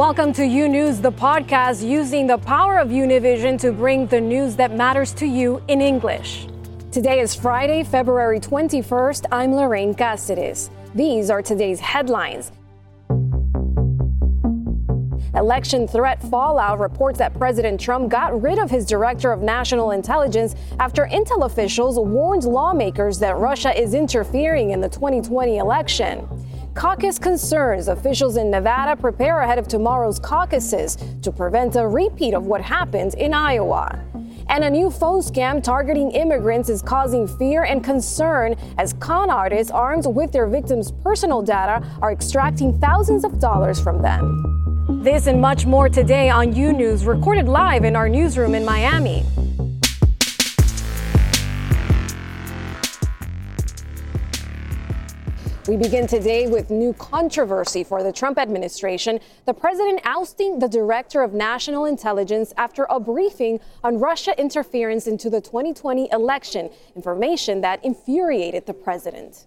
Welcome to U News, the podcast using the power of Univision to bring the news that matters to you in English. Today is Friday, February 21st. I'm Lorraine Cáceres. These are today's headlines. Election threat fallout reports that President Trump got rid of his director of national intelligence after Intel officials warned lawmakers that Russia is interfering in the 2020 election. Caucus concerns officials in Nevada prepare ahead of tomorrow's caucuses to prevent a repeat of what happened in Iowa. And a new phone scam targeting immigrants is causing fear and concern as con artists armed with their victims' personal data are extracting thousands of dollars from them. This and much more today on U News, recorded live in our newsroom in Miami. We begin today with new controversy for the Trump administration. The president ousting the director of national intelligence after a briefing on Russia interference into the 2020 election, information that infuriated the president.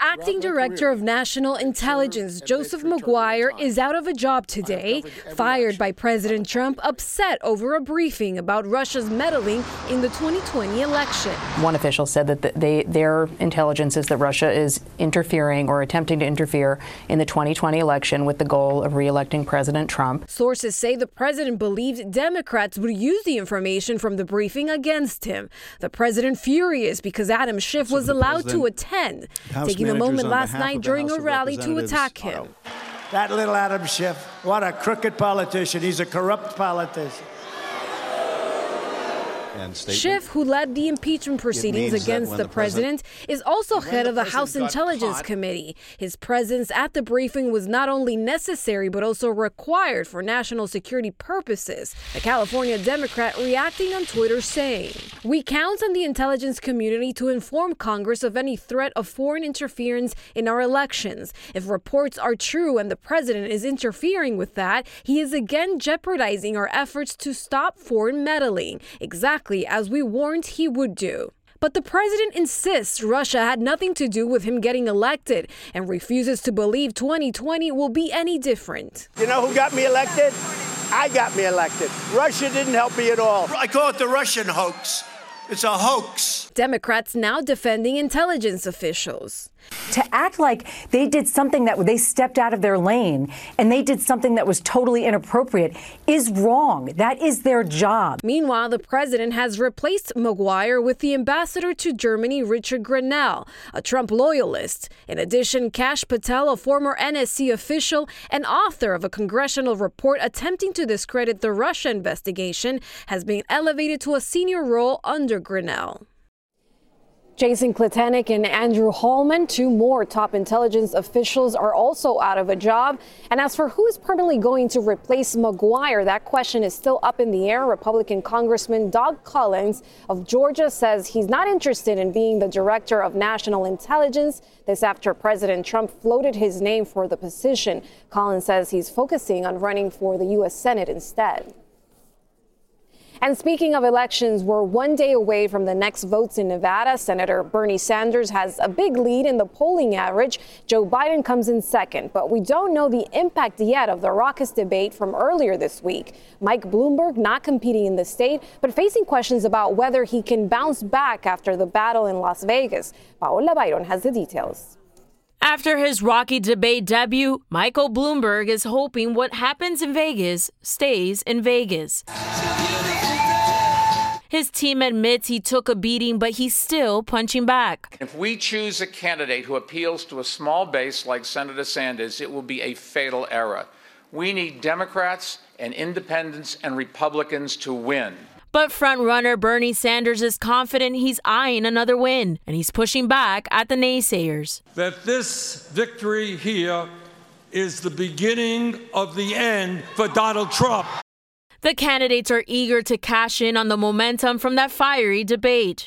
Acting Director of National Intelligence Joseph Maguire is out of a job today, fired by President Trump, upset over a briefing about Russia's meddling in the 2020 election. One official said that they, their intelligence is that Russia is interfering or attempting to interfere in the 2020 election with the goal of re-electing President Trump. Sources say the president believed Democrats would use the information from the briefing against him. The president furious because Adam Schiff was allowed to attend, taking the moment last night during a rally to attack him. That little Adam Schiff, what a crooked politician. He's a corrupt politician. Schiff, who led the impeachment proceedings against the, the president, is also head of the House Intelligence caught. Committee. His presence at the briefing was not only necessary but also required for national security purposes. A California Democrat reacting on Twitter saying, We count on the intelligence community to inform Congress of any threat of foreign interference in our elections. If reports are true and the president is interfering with that, he is again jeopardizing our efforts to stop foreign meddling. Exactly exactly as we warned he would do. But the president insists Russia had nothing to do with him getting elected and refuses to believe 2020 will be any different. You know who got me elected? I got me elected. Russia didn't help me at all. I call it the Russian hoax. It's a hoax. Democrats now defending intelligence officials to act like they did something that they stepped out of their lane and they did something that was totally inappropriate is wrong. That is their job. Meanwhile, the president has replaced Maguire with the ambassador to Germany, Richard Grenell, a Trump loyalist. In addition, Kash Patel, a former NSC official and author of a congressional report attempting to discredit the Russia investigation, has been elevated to a senior role under Grenell. Jason Klitenic and Andrew Hallman, two more top intelligence officials, are also out of a job. And as for who is permanently going to replace Maguire, that question is still up in the air. Republican Congressman Doug Collins of Georgia says he's not interested in being the director of national intelligence. This after President Trump floated his name for the position. Collins says he's focusing on running for the U.S. Senate instead. And speaking of elections, we're one day away from the next votes in Nevada. Senator Bernie Sanders has a big lead in the polling average. Joe Biden comes in second, but we don't know the impact yet of the raucous debate from earlier this week. Mike Bloomberg not competing in the state, but facing questions about whether he can bounce back after the battle in Las Vegas. Paola Byron has the details. After his rocky debate debut, Michael Bloomberg is hoping what happens in Vegas stays in Vegas. His team admits he took a beating, but he's still punching back. If we choose a candidate who appeals to a small base like Senator Sanders, it will be a fatal error. We need Democrats and independents and Republicans to win. But frontrunner Bernie Sanders is confident he's eyeing another win, and he's pushing back at the naysayers. That this victory here is the beginning of the end for Donald Trump. The candidates are eager to cash in on the momentum from that fiery debate.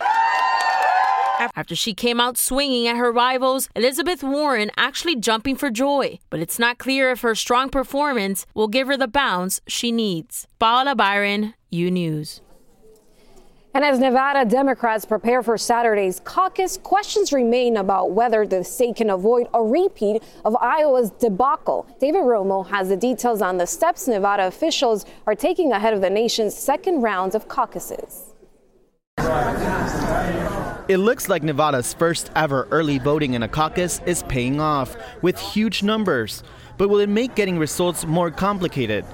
After she came out swinging at her rivals, Elizabeth Warren actually jumping for joy. But it's not clear if her strong performance will give her the bounce she needs. Paola Byron, U News. And as Nevada Democrats prepare for Saturday's caucus, questions remain about whether the state can avoid a repeat of Iowa's debacle. David Romo has the details on the steps Nevada officials are taking ahead of the nation's second round of caucuses. It looks like Nevada's first ever early voting in a caucus is paying off with huge numbers. But will it make getting results more complicated?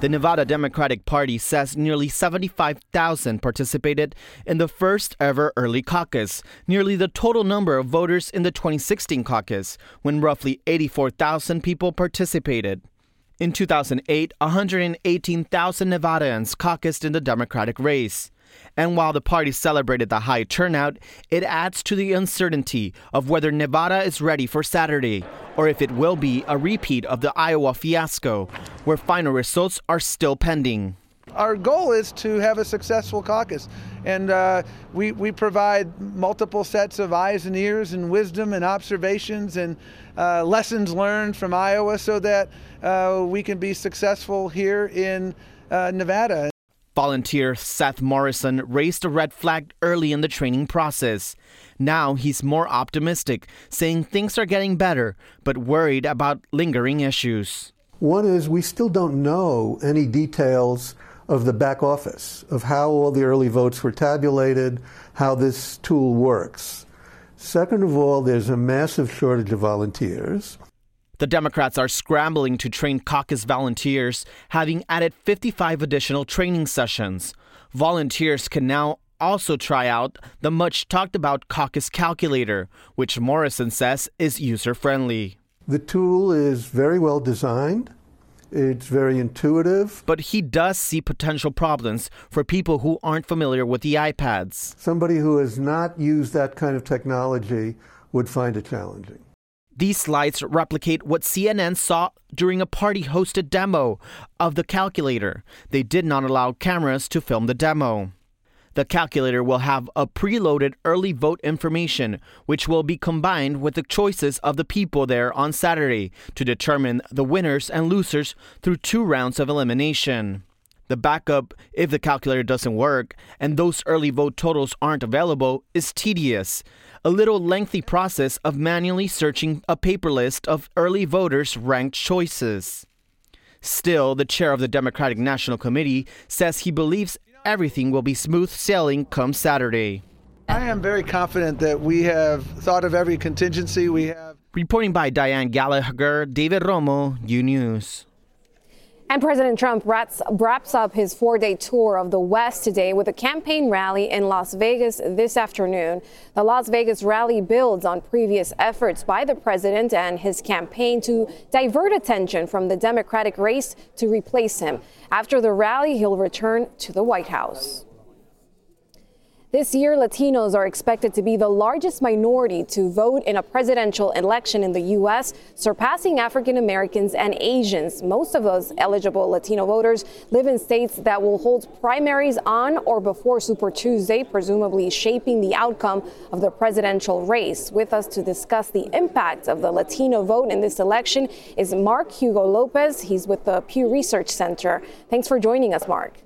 The Nevada Democratic Party says nearly 75,000 participated in the first ever early caucus, nearly the total number of voters in the 2016 caucus, when roughly 84,000 people participated. In 2008, 118,000 Nevadans caucused in the Democratic race. And while the party celebrated the high turnout, it adds to the uncertainty of whether Nevada is ready for Saturday or if it will be a repeat of the Iowa fiasco, where final results are still pending. Our goal is to have a successful caucus, and uh, we, we provide multiple sets of eyes and ears and wisdom and observations and uh, lessons learned from Iowa so that uh, we can be successful here in uh, Nevada. Volunteer Seth Morrison raised a red flag early in the training process. Now he's more optimistic, saying things are getting better, but worried about lingering issues. One is we still don't know any details of the back office, of how all the early votes were tabulated, how this tool works. Second of all, there's a massive shortage of volunteers. The Democrats are scrambling to train caucus volunteers, having added 55 additional training sessions. Volunteers can now also try out the much talked about caucus calculator, which Morrison says is user friendly. The tool is very well designed. It's very intuitive. But he does see potential problems for people who aren't familiar with the iPads. Somebody who has not used that kind of technology would find it challenging. These slides replicate what CNN saw during a party hosted demo of the calculator. They did not allow cameras to film the demo. The calculator will have a preloaded early vote information, which will be combined with the choices of the people there on Saturday to determine the winners and losers through two rounds of elimination. The backup, if the calculator doesn't work and those early vote totals aren't available, is tedious a little lengthy process of manually searching a paper list of early voters' ranked choices. Still, the chair of the Democratic National Committee says he believes everything will be smooth sailing come Saturday. I am very confident that we have thought of every contingency we have. Reporting by Diane Gallagher, David Romo, U News. And President Trump wraps, wraps up his four day tour of the West today with a campaign rally in Las Vegas this afternoon. The Las Vegas rally builds on previous efforts by the president and his campaign to divert attention from the Democratic race to replace him. After the rally, he'll return to the White House. This year, Latinos are expected to be the largest minority to vote in a presidential election in the U.S., surpassing African Americans and Asians. Most of those eligible Latino voters live in states that will hold primaries on or before Super Tuesday, presumably shaping the outcome of the presidential race. With us to discuss the impact of the Latino vote in this election is Mark Hugo Lopez. He's with the Pew Research Center. Thanks for joining us, Mark.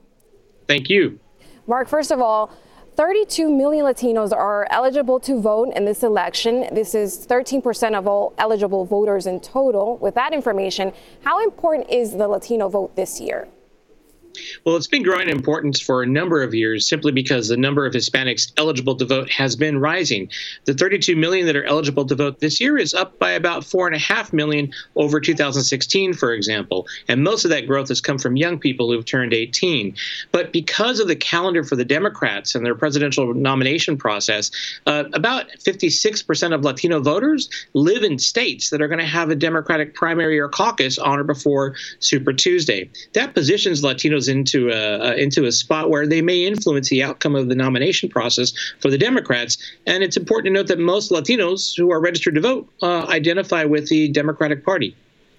Thank you. Mark, first of all, 32 million Latinos are eligible to vote in this election. This is 13% of all eligible voters in total. With that information, how important is the Latino vote this year? Well, it's been growing in importance for a number of years simply because the number of Hispanics eligible to vote has been rising. The 32 million that are eligible to vote this year is up by about 4.5 million over 2016, for example. And most of that growth has come from young people who've turned 18. But because of the calendar for the Democrats and their presidential nomination process, uh, about 56% of Latino voters live in states that are going to have a Democratic primary or caucus on or before Super Tuesday. That positions Latinos into a, into a spot where they may influence the outcome of the nomination process for the Democrats. And it's important to note that most Latinos who are registered to vote uh, identify with the Democratic Party.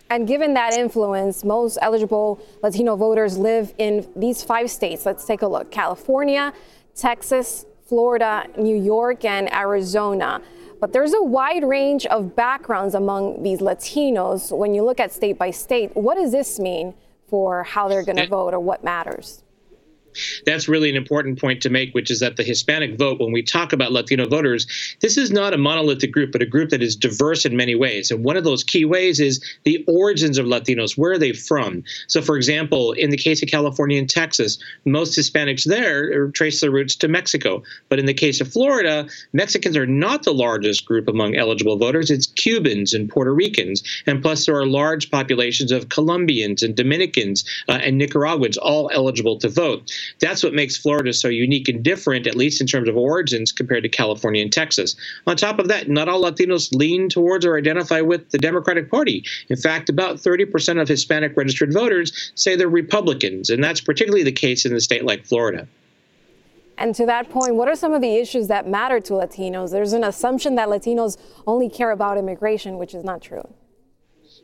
And given that influence, most eligible Latino voters live in these five states. Let's take a look California, Texas, Florida, New York, and Arizona. But there's a wide range of backgrounds among these Latinos when you look at state by state. What does this mean for how they're going to vote or what matters? That's really an important point to make, which is that the Hispanic vote, when we talk about Latino voters, this is not a monolithic group, but a group that is diverse in many ways. And one of those key ways is the origins of Latinos. Where are they from? So, for example, in the case of California and Texas, most Hispanics there trace their roots to Mexico. But in the case of Florida, Mexicans are not the largest group among eligible voters. It's Cubans and Puerto Ricans. And plus, there are large populations of Colombians and Dominicans uh, and Nicaraguans all eligible to vote. That's what makes Florida so unique and different, at least in terms of origins, compared to California and Texas. On top of that, not all Latinos lean towards or identify with the Democratic Party. In fact, about 30% of Hispanic registered voters say they're Republicans, and that's particularly the case in a state like Florida. And to that point, what are some of the issues that matter to Latinos? There's an assumption that Latinos only care about immigration, which is not true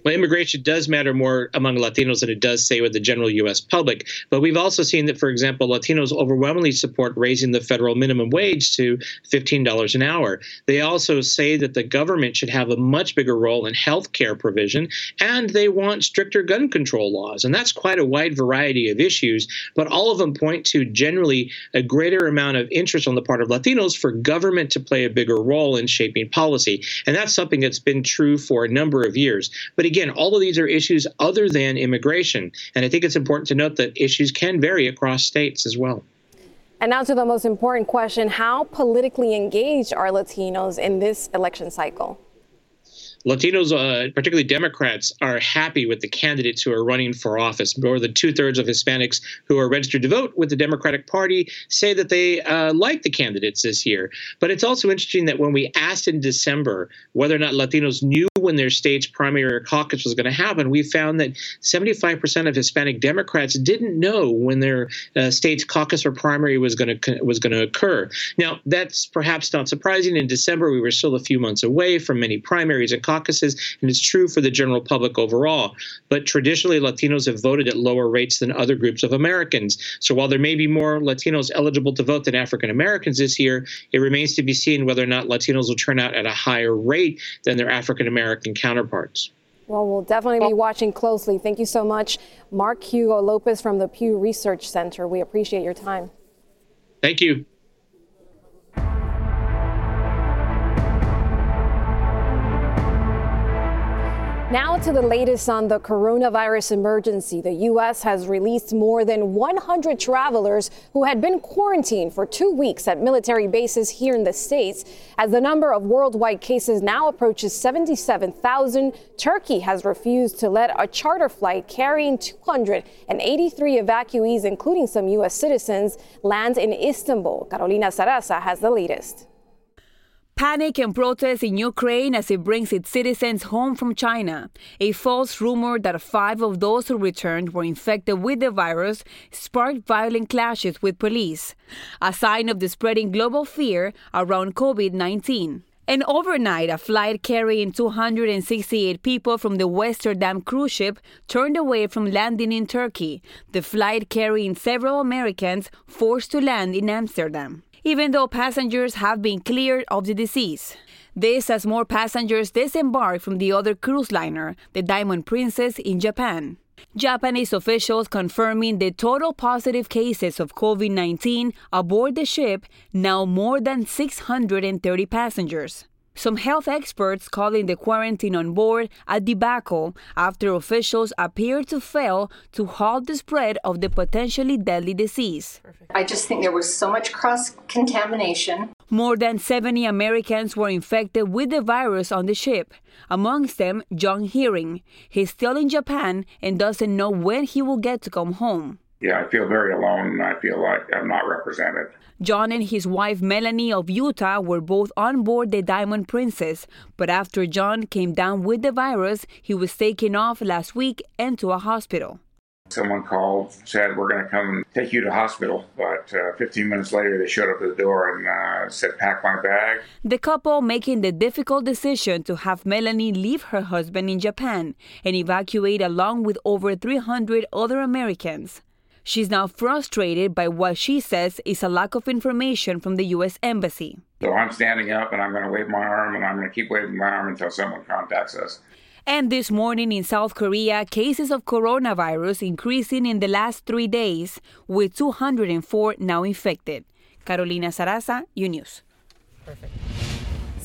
well, immigration does matter more among Latinos than it does, say, with the general U.S. public. But we've also seen that, for example, Latinos overwhelmingly support raising the federal minimum wage to $15 an hour. They also say that the government should have a much bigger role in health care provision, and they want stricter gun control laws. And that's quite a wide variety of issues, but all of them point to generally a greater amount of interest on the part of Latinos for government to play a bigger role in shaping policy. And that's something that's been true for a number of years. But again, all of these are issues other than immigration. And I think it's important to note that issues can vary across states as well. And now to the most important question How politically engaged are Latinos in this election cycle? Latinos, uh, particularly Democrats, are happy with the candidates who are running for office. More than two thirds of Hispanics who are registered to vote with the Democratic Party say that they uh, like the candidates this year. But it's also interesting that when we asked in December whether or not Latinos knew when their state's primary or caucus was going to happen, we found that 75% of Hispanic Democrats didn't know when their uh, state's caucus or primary was going to was going to occur. Now, that's perhaps not surprising. In December, we were still a few months away from many primaries and caucuses, and it's true for the general public overall. But traditionally, Latinos have voted at lower rates than other groups of Americans. So while there may be more Latinos eligible to vote than African Americans this year, it remains to be seen whether or not Latinos will turn out at a higher rate than their African American counterparts. Well, we'll definitely be watching closely. Thank you so much, Mark Hugo Lopez from the Pew Research Center. We appreciate your time. Thank you. Now to the latest on the coronavirus emergency. The U.S. has released more than 100 travelers who had been quarantined for two weeks at military bases here in the States. As the number of worldwide cases now approaches 77,000, Turkey has refused to let a charter flight carrying 283 evacuees, including some U.S. citizens, land in Istanbul. Carolina Sarasa has the latest. Panic and protests in Ukraine as it brings its citizens home from China. A false rumor that five of those who returned were infected with the virus sparked violent clashes with police, a sign of the spreading global fear around COVID 19. And overnight, a flight carrying 268 people from the Westerdam cruise ship turned away from landing in Turkey. The flight carrying several Americans forced to land in Amsterdam even though passengers have been cleared of the disease. This as more passengers disembark from the other cruise liner, the Diamond Princess, in Japan. Japanese officials confirming the total positive cases of COVID 19 aboard the ship, now more than 630 passengers. Some health experts calling the quarantine on board a debacle after officials appeared to fail to halt the spread of the potentially deadly disease. I just think there was so much cross contamination. More than 70 Americans were infected with the virus on the ship, amongst them John Hearing. He's still in Japan and doesn't know when he will get to come home. Yeah, I feel very alone and I feel like I'm not represented. John and his wife Melanie of Utah were both on board the Diamond Princess, but after John came down with the virus, he was taken off last week and to a hospital. Someone called, said, We're going to come take you to hospital. But uh, 15 minutes later, they showed up at the door and uh, said, Pack my bag. The couple making the difficult decision to have Melanie leave her husband in Japan and evacuate along with over 300 other Americans. She's now frustrated by what she says is a lack of information from the U.S. Embassy. So I'm standing up and I'm going to wave my arm and I'm going to keep waving my arm until someone contacts us. And this morning in South Korea, cases of coronavirus increasing in the last three days, with 204 now infected. Carolina Sarasa, U News. Perfect.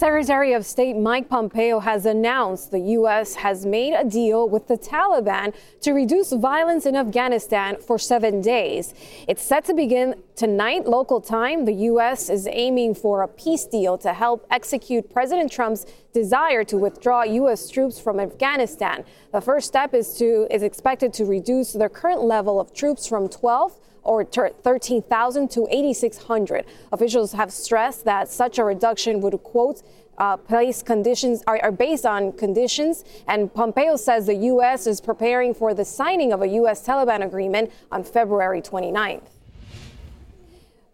Secretary of State Mike Pompeo has announced the U.S. has made a deal with the Taliban to reduce violence in Afghanistan for seven days. It's set to begin tonight, local time. The U.S. is aiming for a peace deal to help execute President Trump's desire to withdraw U.S. troops from Afghanistan. The first step is to is expected to reduce the current level of troops from 12 or 13,000 to 8,600. Officials have stressed that such a reduction would, quote, uh, place conditions are, are, based on conditions. And Pompeo says the U.S. is preparing for the signing of a U.S. Taliban agreement on February 29th.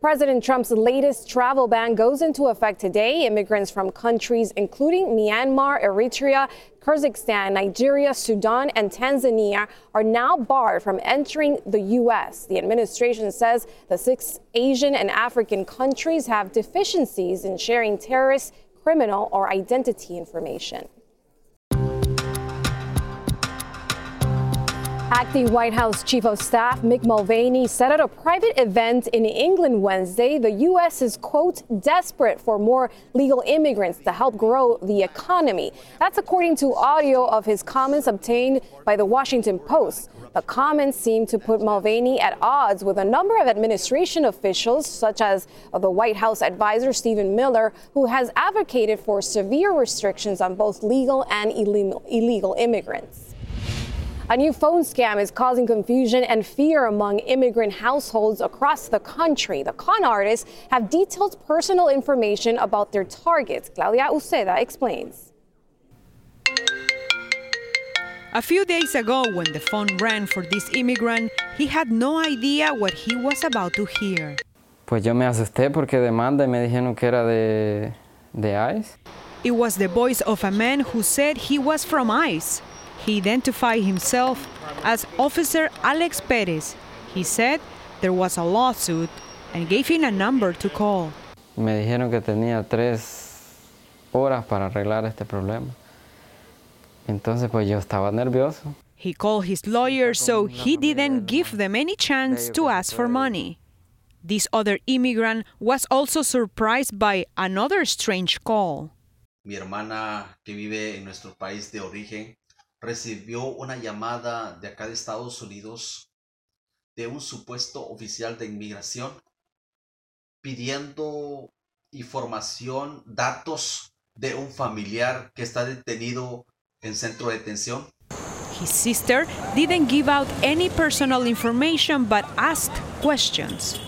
President Trump's latest travel ban goes into effect today. Immigrants from countries including Myanmar, Eritrea, Kyrgyzstan, Nigeria, Sudan, and Tanzania are now barred from entering the U.S. The administration says the six Asian and African countries have deficiencies in sharing terrorist, criminal, or identity information. Acting White House Chief of Staff Mick Mulvaney said at a private event in England Wednesday the U.S. is, quote, desperate for more legal immigrants to help grow the economy. That's according to audio of his comments obtained by the Washington Post. The comments seem to put Mulvaney at odds with a number of administration officials, such as the White House advisor Stephen Miller, who has advocated for severe restrictions on both legal and illegal immigrants. A new phone scam is causing confusion and fear among immigrant households across the country. The con artists have detailed personal information about their targets. Claudia Uceda explains. A few days ago, when the phone rang for this immigrant, he had no idea what he was about to hear. Pues yo me asusté porque demanda y me dijeron que era de, de ICE. It was the voice of a man who said he was from ICE. He identified himself as Officer Alex Perez. He said there was a lawsuit and gave him a number to call. Me dijeron que tenía tres horas para arreglar este problema. Entonces, pues yo estaba nervioso. He called his lawyer, so he didn't give them any chance to ask for money. This other immigrant was also surprised by another strange call. Mi hermana que vive en nuestro país de origen recibió una llamada de acá de Estados Unidos de un supuesto oficial de inmigración pidiendo información, datos de un familiar que está detenido en centro de detención. His sister didn't give out any personal information but asked questions.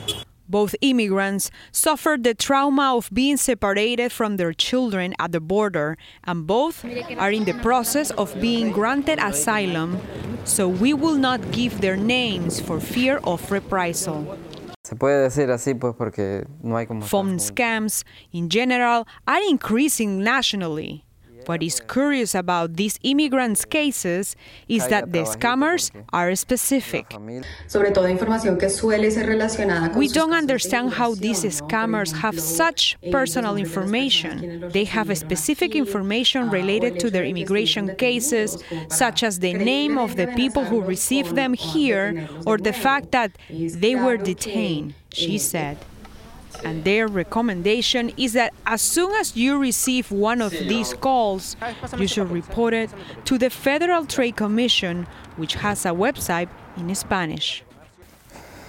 Both immigrants suffered the trauma of being separated from their children at the border, and both are in the process of being granted asylum, so we will not give their names for fear of reprisal. Se puede decir así pues porque no hay como Phone scams in general are increasing nationally. What is curious about these immigrants' cases is that the scammers are specific. We don't understand how these scammers have such personal information. They have specific information related to their immigration cases, such as the name of the people who received them here or the fact that they were detained, she said. And their recommendation is that as soon as you receive one of these calls, you should report it to the Federal Trade Commission, which has a website in Spanish.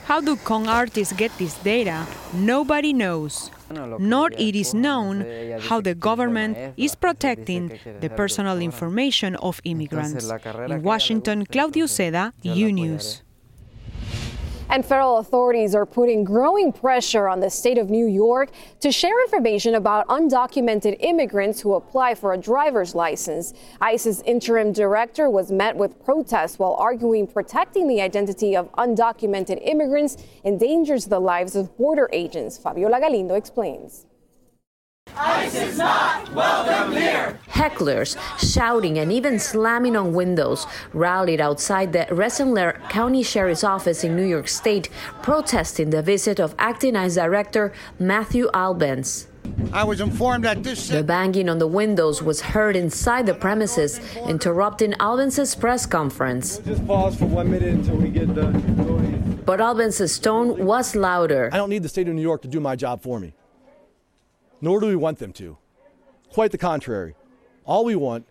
How do con artists get this data? Nobody knows. Nor it is known how the government is protecting the personal information of immigrants. In Washington, Claudia Uceda, U News. And federal authorities are putting growing pressure on the state of New York to share information about undocumented immigrants who apply for a driver's license. ICE's interim director was met with protests while arguing protecting the identity of undocumented immigrants endangers the lives of border agents. Fabiola Galindo explains. ICE is not welcome here. Hecklers shouting and even slamming on windows rallied outside the Rensselaer County Sheriff's Office in New York State, protesting the visit of acting ICE Director Matthew Albence. I was informed that this. The banging on the windows was heard inside the premises, interrupting Albence's press conference. Just pause for one minute until we get done. But Albence's tone was louder. I don't need the state of New York to do my job for me. Nor do we want them to. Quite the contrary. All we want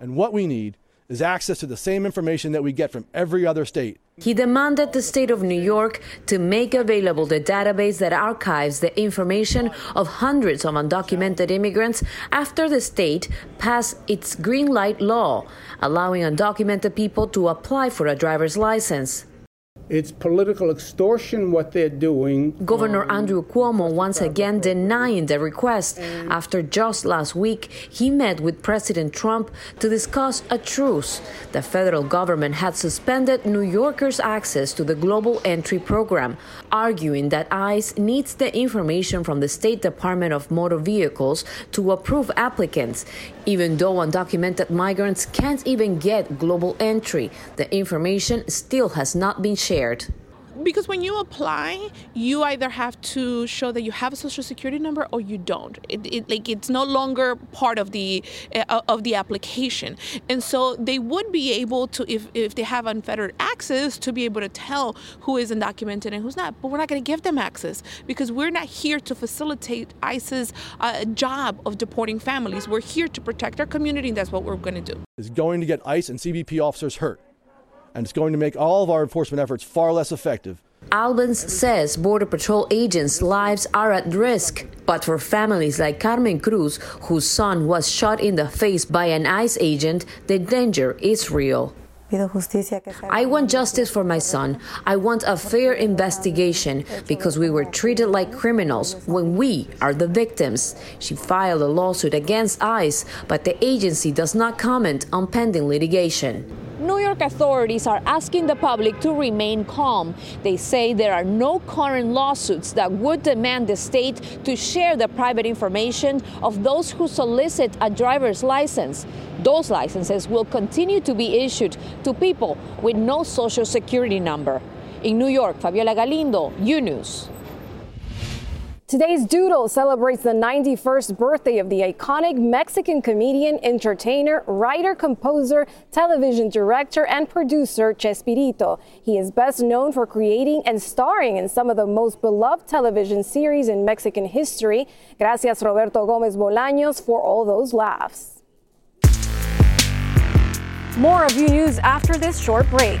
and what we need is access to the same information that we get from every other state. He demanded the state of New York to make available the database that archives the information of hundreds of undocumented immigrants after the state passed its green light law, allowing undocumented people to apply for a driver's license. It's political extortion what they're doing. Governor um, Andrew Cuomo once again denying the request after just last week he met with President Trump to discuss a truce. The federal government had suspended New Yorkers' access to the Global Entry Program, arguing that ICE needs the information from the State Department of Motor Vehicles to approve applicants. Even though undocumented migrants can't even get global entry, the information still has not been shared? Because when you apply you either have to show that you have a social security number or you don't. It, it, like it's no longer part of the uh, of the application. And so they would be able to if, if they have unfettered access to be able to tell who is undocumented and who's not. But we're not going to give them access because we're not here to facilitate ICE's uh, job of deporting families. We're here to protect our community and that's what we're going to do. Is going to get ice and CBP officers hurt and it's going to make all of our enforcement efforts far less effective. Albence says Border Patrol agents' lives are at risk. But for families like Carmen Cruz, whose son was shot in the face by an ICE agent, the danger is real. I want justice for my son. I want a fair investigation because we were treated like criminals when we are the victims. She filed a lawsuit against ICE, but the agency does not comment on pending litigation. New York authorities are asking the public to remain calm. They say there are no current lawsuits that would demand the state to share the private information of those who solicit a driver's license. Those licenses will continue to be issued to people with no social security number. In New York, Fabiola Galindo, U News. Today's Doodle celebrates the 91st birthday of the iconic Mexican comedian, entertainer, writer, composer, television director, and producer Chespirito. He is best known for creating and starring in some of the most beloved television series in Mexican history. Gracias, Roberto Gomez Bolaños, for all those laughs. More of you news after this short break.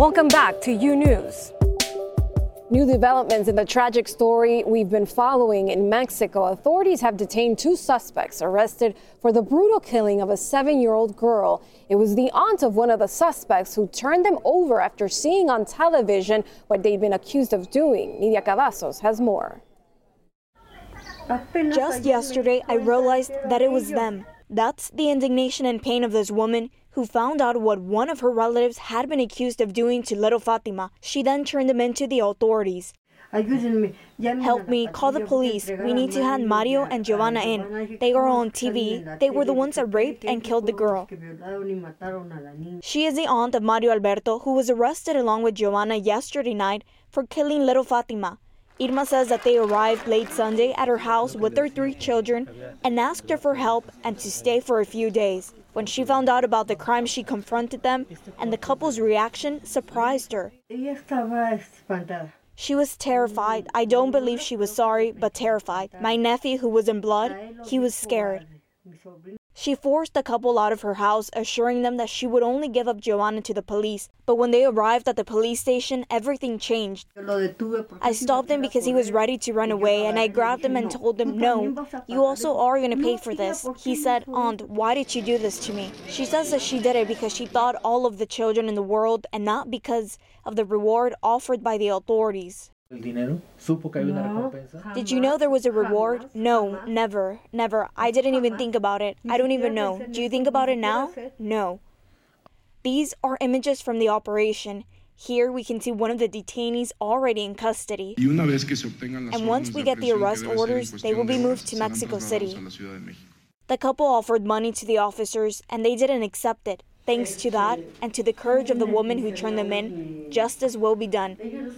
Welcome back to U News. New developments in the tragic story we've been following in Mexico. Authorities have detained two suspects arrested for the brutal killing of a seven year old girl. It was the aunt of one of the suspects who turned them over after seeing on television what they'd been accused of doing. Nidia Cavazos has more. Just yesterday, I realized that it was them. That's the indignation and pain of this woman who found out what one of her relatives had been accused of doing to little Fatima. She then turned him into the authorities. Help me, call the police. We need to hand Mario and Giovanna in. They are on TV. They were the ones that raped and killed the girl. She is the aunt of Mario Alberto, who was arrested along with Giovanna yesterday night for killing little Fatima. Irma says that they arrived late Sunday at her house with their three children and asked her for help and to stay for a few days. When she found out about the crime, she confronted them, and the couple's reaction surprised her. She was terrified. I don't believe she was sorry, but terrified. My nephew, who was in blood, he was scared. She forced the couple out of her house, assuring them that she would only give up Joanna to the police. But when they arrived at the police station, everything changed. I stopped him because he was ready to run away, and I grabbed him and told him, No, you also are going to pay for this. He said, Aunt, why did you do this to me? She says that she did it because she thought all of the children in the world and not because of the reward offered by the authorities. Did you know there was a reward? No, never, never. I didn't even think about it. I don't even know. Do you think about it now? No. These are images from the operation. Here we can see one of the detainees already in custody. And once we get the arrest orders, they will be moved to Mexico City. The couple offered money to the officers and they didn't accept it. Thanks to that and to the courage of the woman who turned them in, justice will be done.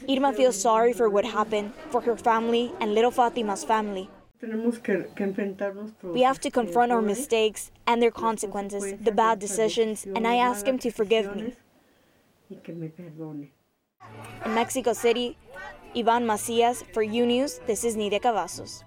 Irma feels sorry for what happened, for her family and little Fatima's family. We have to confront our mistakes and their consequences, the bad decisions, and I ask him to forgive me. In Mexico City, Ivan Macias for U News, this is Nidia Cavazos.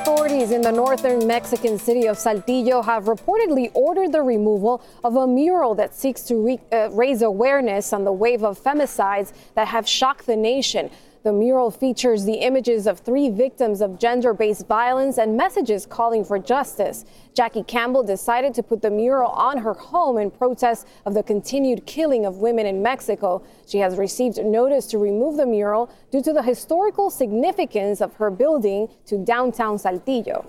Authorities in the northern Mexican city of Saltillo have reportedly ordered the removal of a mural that seeks to re- uh, raise awareness on the wave of femicides that have shocked the nation. The mural features the images of three victims of gender based violence and messages calling for justice. Jackie Campbell decided to put the mural on her home in protest of the continued killing of women in Mexico. She has received notice to remove the mural due to the historical significance of her building to downtown Saltillo.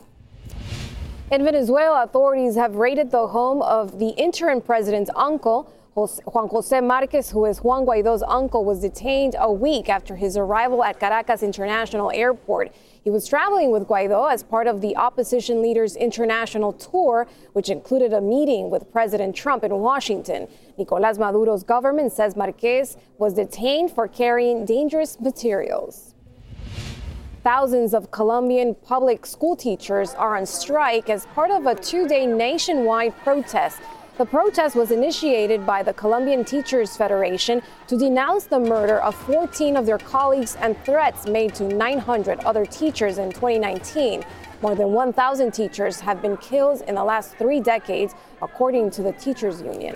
In Venezuela, authorities have raided the home of the interim president's uncle. Juan Jose Marquez, who is Juan Guaido's uncle, was detained a week after his arrival at Caracas International Airport. He was traveling with Guaido as part of the opposition leader's international tour, which included a meeting with President Trump in Washington. Nicolas Maduro's government says Marquez was detained for carrying dangerous materials. Thousands of Colombian public school teachers are on strike as part of a two day nationwide protest the protest was initiated by the Colombian Teachers Federation to denounce the murder of 14 of their colleagues and threats made to 900 other teachers in 2019. More than 1,000 teachers have been killed in the last three decades, according to the Teachers Union.